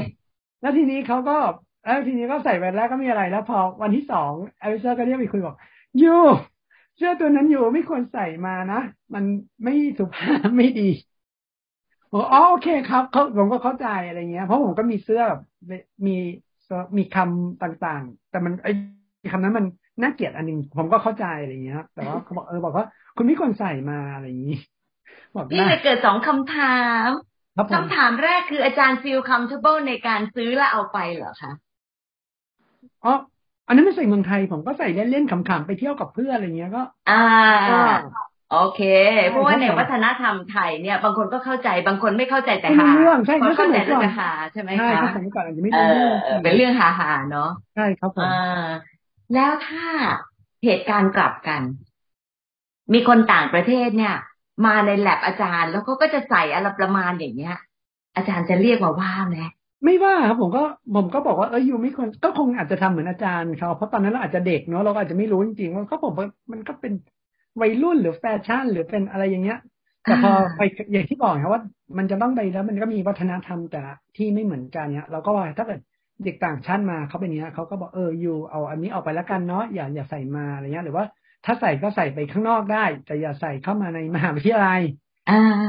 แล้วทีนี้เขาก็แล้วทีนี้ก็ใส่ไปแล้วก็มีอะไรแล้วพอวันที่สองเอลิเซอร์ก็เรียกไปคุยบอกยู เสื้อตัวนั้นอยู่ไม่ควรใส่มานะ มันไม่สุภาพไม่ดีอ๋อโอเคครับเขาผมก็เข้าใจอะไรเงี้ย เพราะผมก็มีเสื้อแบบมีมีคำต่างๆ แต่มันไอ้คำนั้นมันน่าเกลียดอันนึงผมก็เข้าใจอะไรอย่างเงี้ย แต่ว่าเขาบอกเออบอกว่า คุณไม่ควรใส่มาอะไรอย่างนี้บอกนี่เลยเกิดสองคำถามคำถามแรกคืออาจารย์ feel comfortable ในการซื้อแล้วเอาไปเหรอคะอ๋อ อันนั้นไม่ใส่เมืองไทยผมก็ใส่เล่นๆขำๆไปเที่ยวกับเพื่อนอะไรเงี้ยก็ อ่าโอเค เพราะว่าในวัฒนธรรมไทยเนี่ย บางคนก็เข้าใจบางคนไม่เข้าใจแต่หาเรื่องใช่เข้าใจแต่หาใช่ไหมคะใช่สมัยก่อนอาจจะไม่รู้เรื่องเป็นเรื่องหาหาเนาะใช่ครับผมแล้วถ้าเหตุการณ์กลับกัน มีคนต่างประเทศเนี่ย มาในแลบอาจารย์แล้วเขาก็จะใส่อะไรประมาณอย่างเงี้ย อาจารย์จะเรียกว่าว่าไหม ไม่ว่าครับผมก็ผมก็บอกว่าเอออยู่ไม่ควรก็คงอาจจะทำเหมือนอาจารย์เขาเพราะตอนนั้นเราอาจจะเด็กเนาะเราอาจจะไม่รู้จริงๆว่าเขาผมมันก็เป็นวัยรุ่นหรือแฟชั่น หรือเป็นอะไรอย่างเงี้ยแต่พอไปอย่างที่บอกครับว่า มันจะต้องไปแล้วมันก็มีวัฒนธรรมแต่ที่ไม่เหมือนกันเนี้ยเราก็ว่าถ้าเกิดเด็กต่างชาติมาเขาเป็นเนี้ยเขาก็บอกเอออยู่เอาอันนี้ออกไปแล้วกันเนาะอย่าอย่าใส่มาอะไรเงี้ยหรือว่าถ้าใส่ก็ใส่ไปข้างนอกได้ แต่อย่าใส่เข้ามาในมหาวิทยาลัย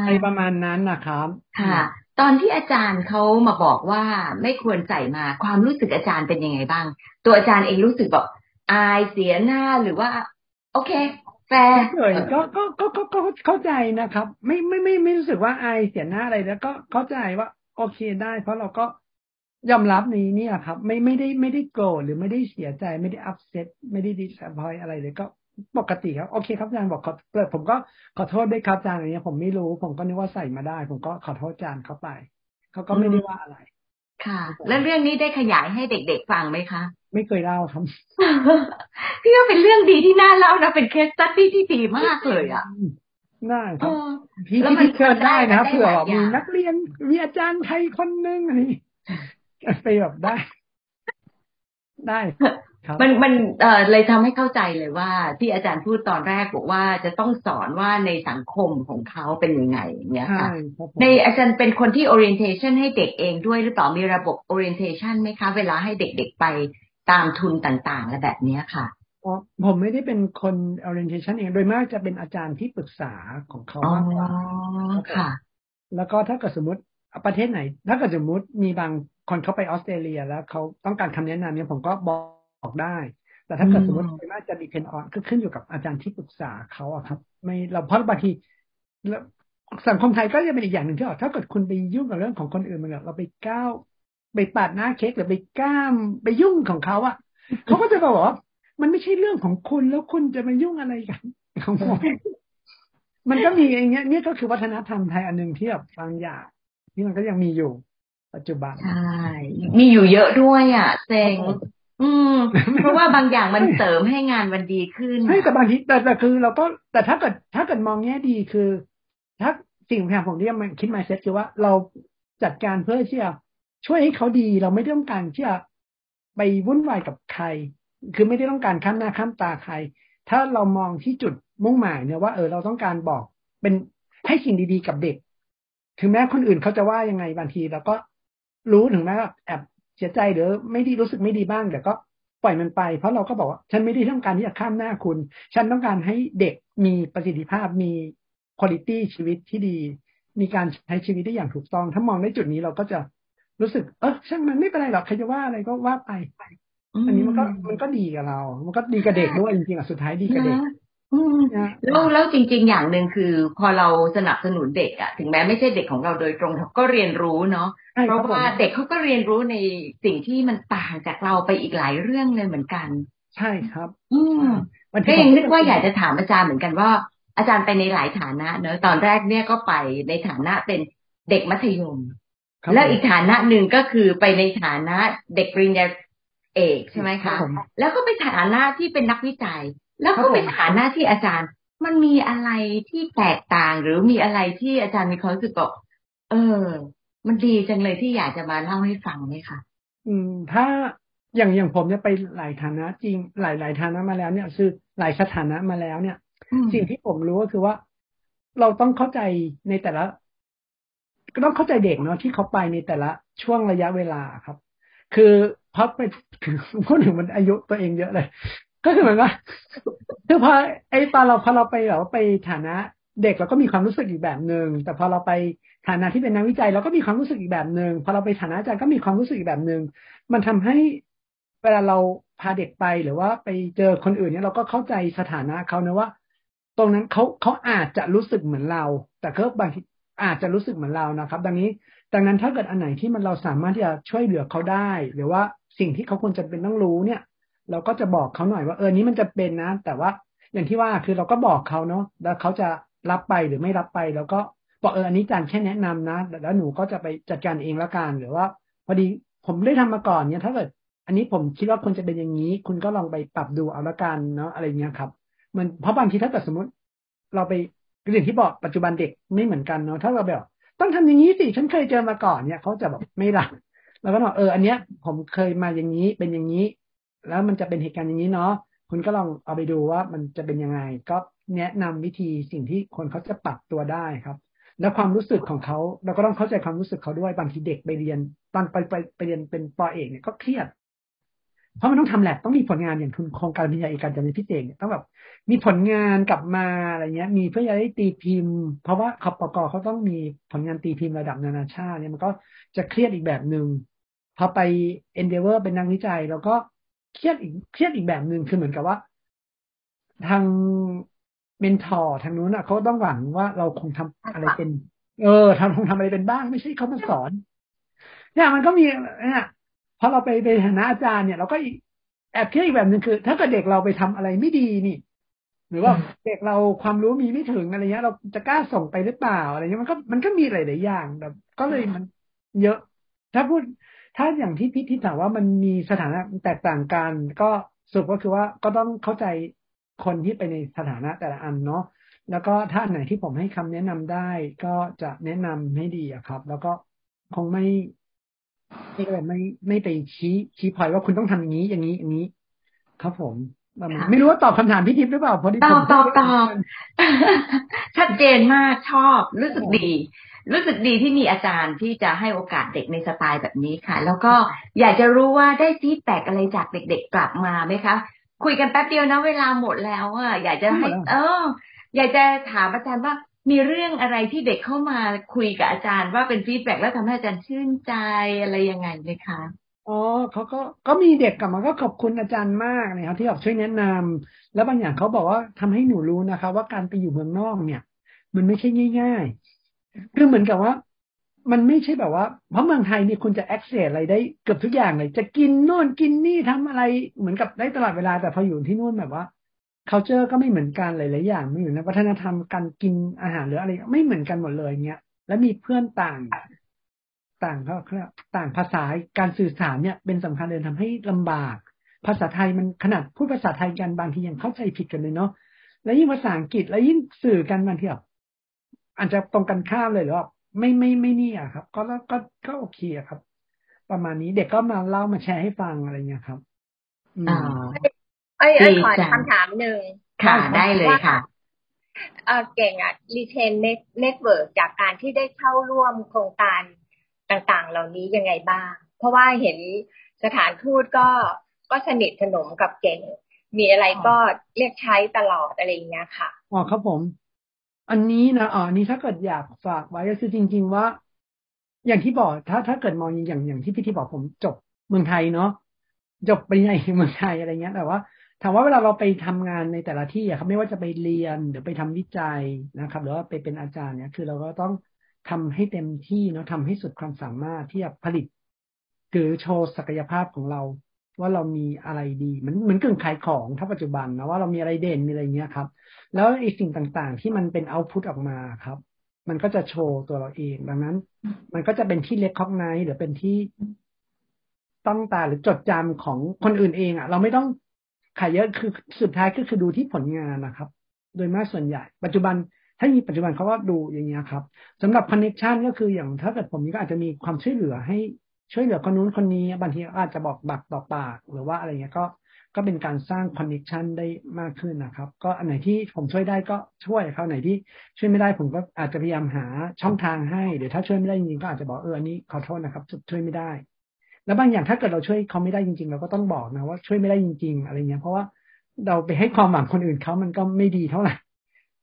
อะไรประมาณนั้นนะครับค่ะ ตอนที่อาจารย์เขามาบอกว่าไม่ควรใส่มาความรู้สึกอาจารย์เป็นยังไงบ้าง ตัวอาจารย์เองรู้สึกแบบอายเสียหน้าหรือว่า โอเค แฟร์ก็ก็ก็ก็ก็เข้าใจนะครับ ไม่ไม่ไม่ไม่รู้สึกว่าอายเสียหน้าอะไรแล้วก็เข้าใจว่าโอเคได้ เพราะเราก็ยอมรับในนี้ครับ ไม่ไม่ได้ไม่ได้โกรธหรือไม่ได้เสียใจไม่ได้ upset ไม่ได้ disappoint อะไรเลยก็ ปกติครับ โอเคครับอาจารย์บอกขอเปิดผมก็ขอโทษด้วยครับอาจารย์อะไรเงี้ยผมไม่รู้ ผมก็นึกว่าใส่มาได้ ผมก็ขอโทษอาจารย์เขาไปเขาก็ไม่ได้ว่าอะไร ค่ะ แล้วเรื่องนี้ได้ขยายให้เด็กๆฟังไหมคะ ไม่เคยเล่าครับพี่ว่าเป็นเรื่องดีที่น่าเล่านะเป็นเคสตัดดี้ที่ดีมากเลยอะได้คเอรับอพี่แล้วมันพี่เชิญได้นะมันได้เผื่อหลายอย่างมีนักเรียนมีอาจารย์ไทยคนนึงอะไรอย่างงี้ไปแบบได้ ได้ครับมันมันเอ่อเลยทำให้เข้าใจเลยว่า ที่อาจารย์พูดตอนแรกบอกว่าจะต้องสอนว่าในสังคมของเขาเป็นยังไงอย่างเงี้ยใช่ค่ะครับผมในอาจารย์เป็นคนที่ orientation ให้เด็กเองด้วยหรือเปล่ามีระบบ orientation ไหมคะ เวลาให้เด็กๆไปตามทุนต่างๆและแบบเนี้ยค่ะอ๋อผมไม่ได้เป็นคน orientation เองโดยมากจะเป็นอาจารย์ที่ปรึกษาของเขาอ๋อมากกว่าค่ะ แล้วก็ถ้าเกิดสมมติประเทศไหน ถ้าเกิดสมมติมีบางคนเขาไปออสเตรเลีย แล้วเขาต้องการคำแนะนำเนี่ยผมก็บอก ได้ แต่ถ้าเกิดอืมสมมติน่าจะดีเพนออนก็ขึ้นอยู่กับอาจารย์ที่ปรึกษาเขาอะครับ ไม่เราเพราะบางทีแล้วสังคมไทยก็จะเป็นอีกอย่างหนึ่งที่ว่าถ้าเกิดคุณไปยุ่งกับเรื่องของคนอื่นมันเราไปก้าวไปปาดหน้าเค้กหรือไปก้ามไปยุ่งของเขาอะเขาก็จะบอกว่ามันไม่ใช่เรื่องของคุณแล้วคุณจะมายุ่งอะไรกันของผมมันก็มีอย่างเงี้ยนี่ก็คือวัฒนธรรมไทยอันหนึ่งที่แบบบางอย่างที่มันก็ยังมีอยู่ ปัจจุบันใช่มีอยู่เยอะด้วยอะเซ็ง อืม เพราะว่าบางอย่างมันเสริมให้งานมันดีขึ้นใช่แต่บางทีแต่แต่คือ เราก็แต่ถ้าเกิดถ้าเกิดมองแง่ดีคือ ถ้าสิ่งที่ผมเรียกมันคิดมาเซ็ตคือว่าเราจัดการเพื่อที่จะช่วยให้เขาดีเราไม่ต้องการที่จะไปวุ่นวายกับใคร คือไม่ได้ต้องการข้ามหน้าข้ามตาใคร ถ้าเรามองที่จุดมุ่งหมายเนี่ยว่าเออเราต้องการบอกเป็นให้สิ่งดีๆกับเด็ก ถึงแม้คนอื่นเขาจะว่ายังไงบางทีเราก็รู้ถึงแม้ว่าแอบ เสียใจหรือไม่ดีรู้สึกไม่ดีบ้างแต่ก็ปล่อยมันไป เพราะเราก็บอกว่าฉันไม่ได้ต้องการที่จะข้ามหน้าคุณ ฉันต้องการให้เด็กมีประสิทธิภาพมีคุณภาพชีวิตที่ดี มีการใช้ชีวิตได้อย่างถูกต้อง ถ้ามองในจุดนี้เราก็จะรู้สึก เออช่างมันไม่เป็นไรหรอกใครจะว่าอะไรก็ว่าไปอันนี้มันก็มันก็ดีกับเรา มันก็ดีกับเด็กด้วยจริงๆอะสุดท้ายดีกับเด็กนะอืมนะ แล้วแล้วจริง ๆ อย่างหนึ่งคือ พอเราสนับสนุนเด็กอะถึงแม้ไม่ใช่เด็กของเราโดยตรงเขาก็เรียนรู้เนาะใช่เพคราะบผมว่าเด็กเขาก็เรียนรู้ในสิ่งที่มันต่างจากเราไปอีกหลายเรื่องเลยเหมือนกัน ใช่ครับ อืมบางทีก็ยังนึกว่าอยากจะถามอาจารย์เหมือนกันว่า อาจารย์ไปในหลายฐานะ เนอะตอนแรกเนี่ยก็ไปในฐานะเป็นเด็กมัธยมครับแล้วอีกฐานะหนึ่งก็คือไปในฐานะเด็กปริญญาเอกใช่ไหมครัคะบผมแล้วก็ไปฐานะที่เป็นนักวิจัย แล้วครัก็บผมไปฐานะที่อาจารย์ มันมีอะไรที่แตกต่างหรือมีอะไรที่อาจารย์มีความรู้สึกบอกเออ มันดีจังเลยที่อยากจะมาเล่าให้ฟังไหมคะอืม ถ้าอย่างอย่างผมเนี่ยไปหลายฐานะ จริงหลายหลายฐานะมาแล้วเนี่ยคือหลายสถานะมาแล้วเนี่ยอืมสิ่งที่ผมรู้ก็คือว่า เราต้องเข้าใจในแต่ละ ก็ต้องเข้าใจเด็กเนาะที่เขาไปในแต่ละช่วงระยะเวลาครับ คือเพราะไปพูดถึงมันอายุตัวเองเยอะเลย ก็คือเหมือนว่าคือพอไอ้ตอนเราพอเราไปแบบว่าไปฐานะเด็กเราก็มีความรู้สึกอีกแบบหนึ่งแต่พอเราไปฐานะที่เป็นนักวิจัยเราก็มีความรู้สึกอีกแบบหนึ่งพอเราไปฐานะอาจารย์ก็มีความรู้สึกอีกแบบหนึ่งมันทำให้เวลาเราพาเด็กไปหรือว่าไปเจอคนอื่นเนี่ยเราก็เข้าใจสถานะเขานะว่า ตรงนั้นเขาเขาอาจจะรู้สึกเหมือนเรา แต่ก็บางทีอาจจะรู้สึกเหมือนเรานะครับ ดังนี้ดังนั้นถ้าเกิดอันไหนที่มันเราสามารถที่จะช่วยเหลือเขาได้ หรือว่าสิ่งที่เขาควรจะเป็นต้องรู้เนี่ย เราก็จะบอกเขาหน่อยว่าเออนี้มันจะเป็นนะ แต่ว่าอย่างที่ว่าคือเราก็บอกเขาเนาะแล้วเขาจะรับไปหรือไม่รับไป แล้วก็บอกเอออันนี้อาจารย์แค่แนะนำนะแล้วหนูก็จะไปจัดการเองละกันหรือว่า พอดีผมได้ทำมาก่อนเนี่ยถ้าเกิดอันนี้ผมคิดว่าควรจะเป็นอย่างนี้ คุณก็ลองไปปรับดูเอาละกันเนาะอะไรเงี้ยครับ มันเพราะบางทีถ้าเกิดสมมติ เราไปอย่างที่บอกปัจจุบันเด็กไม่เหมือนกันเนาะถ้าเราแบบต้องทำอย่างนี้สิฉันเคยเจอมาก่อนเนี่ยเขาจะแบบไม่รับแล้วก็บอกเอออันเนี้ย ผมเคยมาอย่างนี้เป็นอย่างนี้ แล้วมันจะเป็นเหตุการณ์อย่างนี้เนาะคุณก็ลองเอาไปดูว่ามันจะเป็นยังไง ก็แนะนำวิธีสิ่งที่คนเขาจะปรับตัวได้ครับ แล้วความรู้สึกของเขาเราก็ต้องเข้าใจความรู้สึกเขาด้วยบางทีเด็กไปเรียน ตอนไปไปไปเรียนเป็นปอเอกเนี่ยก็เครียด เพราะมันต้องทำแลบต้องมีผลงานอย่างทุนโครงการปริญญาเอกการจะเป็นพิเศษเนี่ยต้องแบบมีผลงานกลับมาอะไรเงี้ย มีเพื่อจะได้ตีพิมพ์ เพราะว่าคปกเขาต้องมีผลงานตีพิมพ์ระดับนานาชาติเนี่ยมันก็จะเครียดอีกแบบหนึ่งพอไป Endeavor เป็นนักวิจัย แล้วก็ เครียดอีกเครียดอีกแบบหนึ่งคือเหมือนกับว่า ทาง mentor ทางนู้นอะเขาต้องหวังว่าเราคงทำอะไรเป็น เออทำคงทำอะไรเป็นบ้าง ไม่ใช่เขามาสอน เนี่ยมันก็มีเนี่ยพอเราไปไปฐานะอาจารย์เนี่ยเราก็อีกแอบคิดอีกแบบหนึ่งคือ ถ้าเกิดเด็กเราไปทำอะไรไม่ดีนี่ หรือว่าเด็กเราความรู้มีไม่ถึงอะไรเงี้ย เราจะกล้าส่งไปหรือเปล่าอะไรเงี้ยมันก็มันก็มีหลายๆอย่างแบบ ก็เลยมันเยอะ ถ้าพูด ถ้าอย่างที่พี่ที่ถามว่ามันมีสถานะแตกต่างกัน ก็สรุปก็คือว่าก็ต้องเข้าใจคนที่ไปในสถานะแต่ละอันเนาะแล้วก็ถ้านไหนที่ผมให้คำแนะนำได้ ก็จะแนะนำให้ดีอะครับ แล้วก็คงไม่ไม่ไม่ไม่ไปชี้ชี้พอยว่าคุณต้องทำอย่างนี้อย่างนี้อย่างนี้ ครับผม ไม่รู้ว่าตอบคำถามพี่ทิพย์หรือเปล่าพอดีตอบตอบตอบชัดเจนมากชอบรู้สึกดี รู้สึกดีที่มีอาจารย์ที่จะให้โอกาสเด็กในสไตล์แบบนี้ค่ะ แล้วก็อยากจะรู้ว่าได้ feedback อะไรจากเด็ก ๆ กลับมาไหมคะ คุยกันแป๊บเดียวนะเวลาหมดแล้วอะอยากจะให้ เออ อยากจะถามอาจารย์ว่ามีเรื่องอะไรที่เด็กเข้ามาคุยกับอาจารย์ว่าเป็น feedback แล้วทำให้อาจารย์ชื่นใจอะไรยังไงไหมคะ อ๋อเขาก็ก็มีเด็กกลับมาก็ขอบคุณอาจารย์มากนะครับที่แบบช่วยแนะนำแล้วบางอย่างเขาบอกว่าทำให้หนูรู้นะคะ ว่าการไปอยู่เมืองนอกเนี่ย มันไม่ใช่ง่าย ๆ คือเหมือนกับว่า มันไม่ใช่แบบว่า เพราะเมืองไทยนี่คุณจะ access อะไรได้เกือบทุกอย่างเลย จะกินโน่นกินนี่ทำอะไรเหมือนกับได้ตลอดเวลาแต่พออยู่ที่นู่นแบบว่า culture ก็ไม่เหมือนกันหลายๆอย่างไม่อยู่ในวัฒนธรรมการกินอาหารหรืออะไร ไม่เหมือนกันหมดเลยเงี้ยแล้วมีเพื่อนต่าง ต่างเขาต่างภาษาการสื่อสารเนี่ยเป็นสำคัญเลยทำให้ลำบาก ภาษาไทยมันขนาดพูดภาษาไทยกันบางทียังเข้าใจผิดกันเลยเนาะแล้วยิ่งภาษาอังกฤษแล้วยิ่งสื่อกันบางทีแบบอาจจะตรงกันข้ามเลยหรือว่าไม่ไม่ไม่นี่อะครับ ก็ก็ก็โอเคครับ ประมาณนี้เด็กก็มาเล่ามาแชร์ให้ฟังอะไรเงี้ยครับอ๋อเอ้ยเอ้ยขอคำถามหนึ่งค่ะได้เลยค่ะเออเก่งอะ retain network จากการที่ได้เข้าร่วมโครงการ ต่างๆ เหล่านี้ยังไงบ้าง เพราะว่าเห็นสถานทูตก็ก็สนิทสนมกับเก่ง มีอะไรก็เรียกใช้ตลอดอะไรอย่างเงี้ยค่ะอ๋อครับผม อันนี้นะอ๋อนี้ถ้าเกิดอยากฝากไว้ก็คือจริง ๆ ว่า อย่างที่บอกถ้าถ้าเกิดมองอย่างอย่างที่พี่ที่บอกผมจบเมืองไทยเนาะจบปริญญาเมืองไทยอะไรเงี้ย แต่ว่าถามว่าเวลาเราไปทำงานในแต่ละที่อะครับไม่ว่าจะไปเรียนหรือไปทำวิจัยนะครับ หรือว่าไปเป็นอาจารย์เนี่ยคือเราก็ต้อง ทำให้เต็มที่เนาะทำให้สุดความสามารถที่จะผลิตหรือโชว์ศักยภาพของเรา ว่าเรามีอะไรดีมันเหมือนกึ่งขายของถ้าปัจจุบันนะว่าเรามีอะไรเด่นมีอะไรเงี้ยครับ แล้วไอ้สิ่งต่างๆ ที่มันเป็นเอาพุตออกมาครับ มันก็จะโชว์ตัวเราเองดังนั้น มันก็จะเป็นที่เล็กคอกไนหรือเป็นที่ต้องตาหรือจดจำของคนอื่นเองอะ เราไม่ต้องขายเยอะคือสุดท้ายก็คือดูที่ผลงานนะครับ โดยมากส่วนใหญ่ ปัจจุบัน ถ้ามีปัจจุบันเขาก็ดูอย่างเงี้ยครับสำหรับคอนเนคชันก็คืออย่างถ้าเกิดผมก็อาจจะมีความช่วยเหลือให้ช่วยเหลือคนนู้นคนนี้บางทีอาจจะบอกบักต่อปาก หรือว่าอะไรเงี้ยก็ก็เป็นการสร้างคอนเนคชันได้มากขึ้นนะครับ ก็อันไหนที่ผมช่วยได้ก็ช่วยเขาไหนที่ช่วยไม่ได้ผมก็อาจจะพยายามหาช่องทางให้หรือถ้าช่วยไม่ได้จริงๆก็อาจจะบอกเอออันนี้ขอโทษนะครับช่วยไม่ได้ แล้วบางอย่างถ้าเกิดเราช่วยเขาไม่ได้จริง ๆ เราก็ต้องบอกนะว่าช่วยไม่ได้จริง ๆ อะไรเงี้ยเพราะว่าเราไปให้ความหวังคนอื่นเขามันก็ไม่ดีเท่าไหร่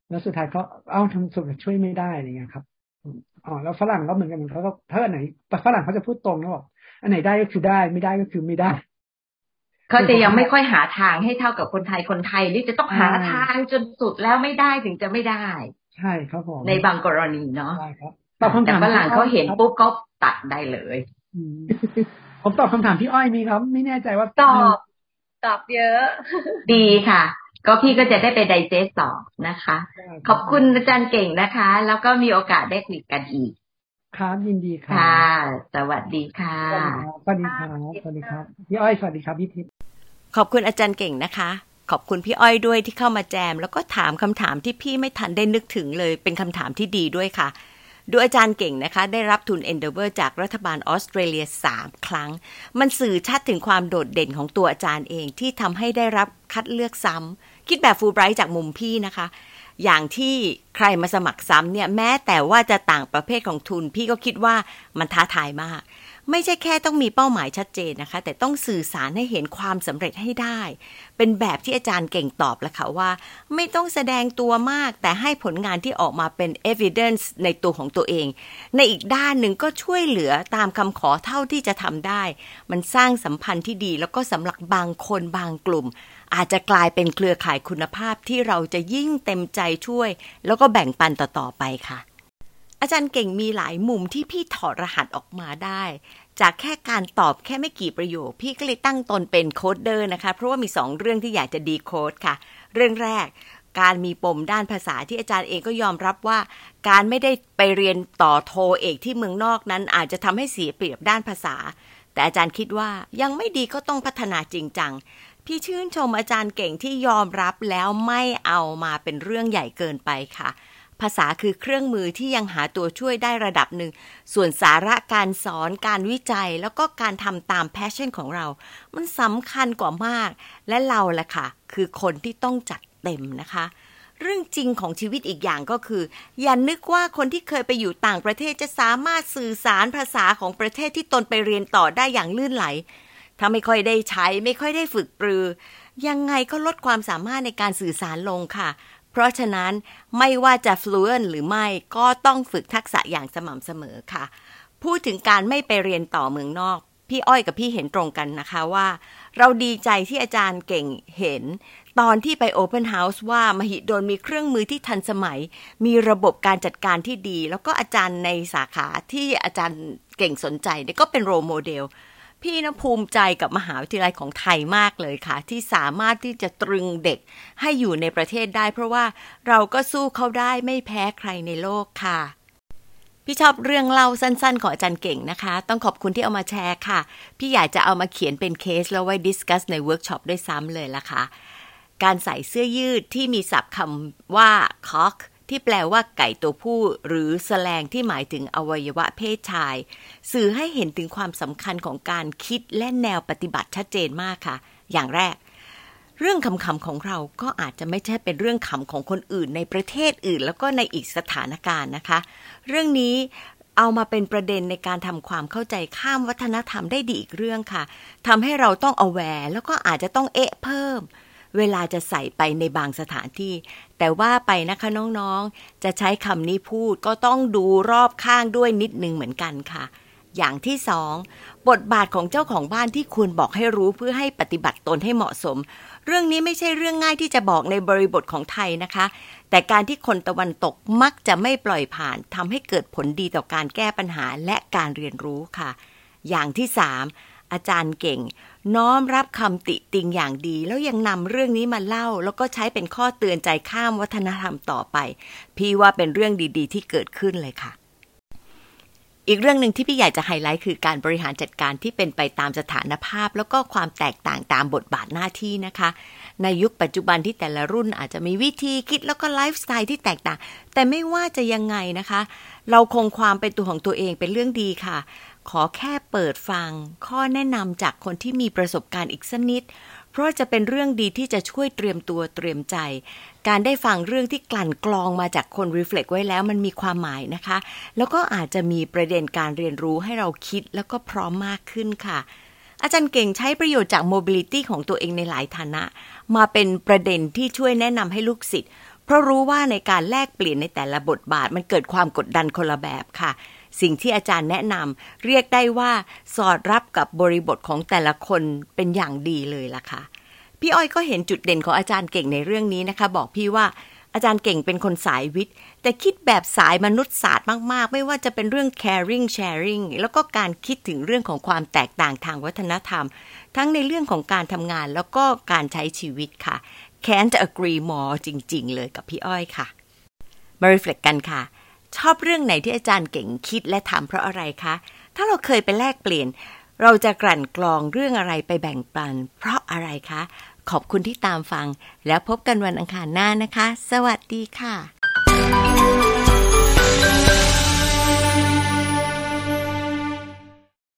แล้วสุดท้ายเขาเอ้าทำสุดช่วยไม่ได้อะไรเงี้ยครับอ๋อแล้วฝรั่งก็เหมือนกันเขาก็ถ้าอันไหนฝรั่งเขาจะพูดตรงนะบอกอันไหนได้ก็คือได้ไม่ได้ก็คือไม่ได้เขาจะยังไม่ค่อยหาทางให้เท่ากับคนไทยคนไทยนี่จะต้องหาทางจนสุดแล้วไม่ได้ถึงจะไม่ได้ ใช่ครับผมในบางกรณีเนาะใช่ครับแต่ฝรั่งเขาเห็นปุ๊บก็ตัดได้เลยผมตอบคำถามพี่อ้อยมีครับ ไม่แน่ใจว่าตอบ ตอบเยอะ ดีค่ะ ก็พี่ก็จะได้ไปไดเจสต่อนะคะ ขอบคุณอาจารย์เก่งนะคะ แล้วก็มีโอกาสได้คุยกันอีก ครับยินดีค่ะ สวัสดีค่ะ สวัสดีครับสวัสดีครับ พี่อ้อย สวัสดีครับพี่ทิพย์ขอบคุณอาจารย์เก่งนะคะ ขอบคุณพี่อ้อยด้วยที่เข้ามาแจม แล้วก็ถามคำถามที่พี่ไม่ทันได้นึกถึงเลย เป็นคำถามที่ดีด้วยค่ะดูอาจารย์เก่งนะคะ ได้รับทุน Endeavour จากรัฐบาลออสเตรเลีย 3 ครั้ง มันสื่อชัดถึงความโดดเด่นของตัวอาจารย์เองที่ทำให้ได้รับคัดเลือกซ้ำ คิดแบบฟูลไบรท์จากมุมพี่นะคะ อย่างที่ใครมาสมัครซ้ำเนี่ยแม้แต่ว่าจะต่างประเภทของทุน พี่ก็คิดว่ามันท้าทายมาก ไม่ใช่แค่ต้องมีเป้าหมายชัดเจนนะคะ แต่ต้องสื่อสารให้เห็นความสำเร็จให้ได้ เป็นแบบที่อาจารย์เก่งตอบแล้วค่ะว่า ไม่ต้องแสดงตัวมาก แต่ให้ผลงานที่ออกมาเป็น evidence ในตัวของตัวเอง ในอีกด้านหนึ่งก็ช่วยเหลือตามคำขอเท่าที่จะทำได้ มันสร้างสัมพันธ์ที่ดีแล้วก็สำหรับบางคนบางกลุ่ม อาจจะกลายเป็นเครือข่ายคุณภาพที่เราจะยิ่งเต็มใจช่วย แล้วก็แบ่งปันต่อ ๆ ไปค่ะ อาจารย์เก่งมีหลายมุมที่พี่ถอดรหัสออกมาได้ จากแค่การตอบแค่ไม่กี่ประโยค พี่ก็เลยตั้งตนเป็น coder นะคะ เพราะว่ามีสองเรื่องที่อยากจะ decode ค่ะ เรื่องแรกการมีปมด้านภาษาที่อาจารย์เองก็ยอมรับว่า การไม่ได้ไปเรียนต่อโทเอกที่เมืองนอกนั้น อาจจะทำให้เสียเปรียบด้านภาษา แต่อาจารย์คิดว่ายังไม่ดีก็ต้องพัฒนาจริงจัง พี่ชื่นชมอาจารย์เก่งที่ยอมรับแล้วไม่เอามาเป็นเรื่องใหญ่เกินไปค่ะ ภาษาคือเครื่องมือที่ยังหาตัวช่วยได้ระดับหนึ่ง ส่วนสาระการสอนการวิจัยแล้วก็การทำตามแพชชั่นของเรา มันสำคัญกว่ามาก และเราแหละค่ะ คือคนที่ต้องจัดเต็มนะคะเรื่องจริงของชีวิตอีกอย่างก็คือ อย่านึกว่าคนที่เคยไปอยู่ต่างประเทศจะสามารถสื่อสารภาษาของประเทศที่ตนไปเรียนต่อได้อย่างลื่นไหล ถ้าไม่ค่อยได้ใช้ไม่ค่อยได้ฝึกปรือ ยังไงก็ลดความสามารถในการสื่อสารลงค่ะ เพราะฉะนั้นไม่ว่าจะ fluent หรือไม่ก็ต้องฝึกทักษะอย่างสม่ำเสมอค่ะ พูดถึงการไม่ไปเรียนต่อเมืองนอก พี่อ้อยกับพี่เห็นตรงกันนะคะว่า เราดีใจที่อาจารย์เก่งเห็น ตอนที่ไป Open House ว่ามหิดลมีเครื่องมือที่ทันสมัย มีระบบการจัดการที่ดี แล้วก็อาจารย์ในสาขาที่อาจารย์เก่งสนใจก็เป็น role model พี่นะภูมิใจกับมหาวิทยาลัยของไทยมากเลยค่ะ ที่สามารถที่จะตรึงเด็กให้อยู่ในประเทศได้ เพราะว่าเราก็สู้เขาได้ไม่แพ้ใครในโลกค่ะ พี่ชอบเรื่องเล่าสั้นๆ ของอาจารย์เก่งนะคะ ต้องขอบคุณที่เอามาแชร์ค่ะ พี่อยากจะเอามาเขียนเป็นเคสแล้วไว้ discuss ในเวิร์กช็อปด้วยซ้ำเลยล่ะค่ะ การใส่เสื้อยืดที่มีศัพท์คำว่า cock ที่แปลว่าไก่ตัวผู้ หรือสแลงที่หมายถึงอวัยวะเพศชาย สื่อให้เห็นถึงความสำคัญของการคิดและแนวปฏิบัติชัดเจนมากค่ะ อย่างแรก เรื่องคำๆของเราก็อาจจะไม่ใช่เป็นเรื่องขำของคนอื่น ในประเทศอื่น แล้วก็ในอีกสถานการณ์นะคะ เรื่องนี้เอามาเป็นประเด็นในการทำความเข้าใจข้ามวัฒนธรรมได้ดีอีกเรื่องค่ะทำให้เราต้องเอาแวร์แล้วก็อาจจะต้องเอะเพิ่ม เวลาจะใส่ไปในบางสถานที่ แต่ว่าไปนะคะน้องๆ จะใช้คำนี้พูดก็ต้องดูรอบข้างด้วยนิดนึงเหมือนกันค่ะ อย่างที่สองบทบาทของเจ้าของบ้านที่ควรบอกให้รู้เพื่อให้ปฏิบัติตนให้เหมาะสม เรื่องนี้ไม่ใช่เรื่องง่ายที่จะบอกในบริบทของไทยนะคะ แต่การที่คนตะวันตกมักจะไม่ปล่อยผ่านทำให้เกิดผลดีต่อการแก้ปัญหาและการเรียนรู้ค่ะ อย่างที่สาม อาจารย์เก่ง น้อมรับคำติติงอย่างดี แล้วยังนำเรื่องนี้มาเล่า แล้วก็ใช้เป็นข้อเตือนใจข้ามวัฒนธรรมต่อไป พี่ว่าเป็นเรื่องดีๆ ที่เกิดขึ้นเลยค่ะ อีกเรื่องหนึ่งที่พี่อยากจะไฮไลท์คือการบริหารจัดการที่เป็นไปตามสถานภาพ แล้วก็ความแตกต่างตามบทบาทหน้าที่นะคะในยุคปัจจุบันที่แต่ละรุ่นอาจจะมีวิธีคิดแล้วก็ไลฟ์สไตล์ที่แตกต่าง แต่ไม่ว่าจะยังไงนะคะ เราคงความเป็นตัวของตัวเองเป็นเรื่องดีค่ะ ขอแค่เปิดฟัง ข้อแนะนำจากคนที่มีประสบการณ์อีกสักนิด เพราะจะเป็นเรื่องดีที่จะช่วยเตรียมตัวเตรียมใจ การได้ฟังเรื่องที่กลั่นกรองมาจากคนรีเฟล็กไว้แล้วมันมีความหมายนะคะ แล้วก็อาจจะมีประเด็นการเรียนรู้ให้เราคิดแล้วก็พร้อมมากขึ้นค่ะอาจารย์เก่งใช้ประโยชน์จาก mobility ของตัวเองในหลายฐานะ มาเป็นประเด็นที่ช่วยแนะนำให้ลูกศิษย์เพราะรู้ว่าในการแลกเปลี่ยนในแต่ละบทบาทมันเกิดความกดดันคนละแบบค่ะ สิ่งที่อาจารย์แนะนำเรียกได้ว่าสอดรับกับบริบทของแต่ละคนเป็นอย่างดีเลยล่ะค่ะ พี่อ้อยก็เห็นจุดเด่นของอาจารย์เก่งในเรื่องนี้นะคะ บอกพี่ว่าอาจารย์เก่งเป็นคนสายวิทย์ แต่คิดแบบสายมนุษยศาสตร์มากๆ ไม่ว่าจะเป็นเรื่อง caring sharing แล้วก็การคิดถึงเรื่องของความแตกต่างทางวัฒนธรรม ทั้งในเรื่องของการทำงานแล้วก็การใช้ชีวิตค่ะ can't agree more จริง ๆ เลยกับพี่อ้อยค่ะ มา reflect กันค่ะ ชอบเรื่องไหนที่อาจารย์เก่งคิดและทำเพราะอะไรคะ ถ้าเราเคยไปแลกเปลี่ยน เราจะกลั่นกรองเรื่องอะไรไปแบ่งปัน เพราะอะไรคะ ขอบคุณที่ตามฟัง แล้วพบกันวันอังคารหน้านะคะ สวัสดีค่ะ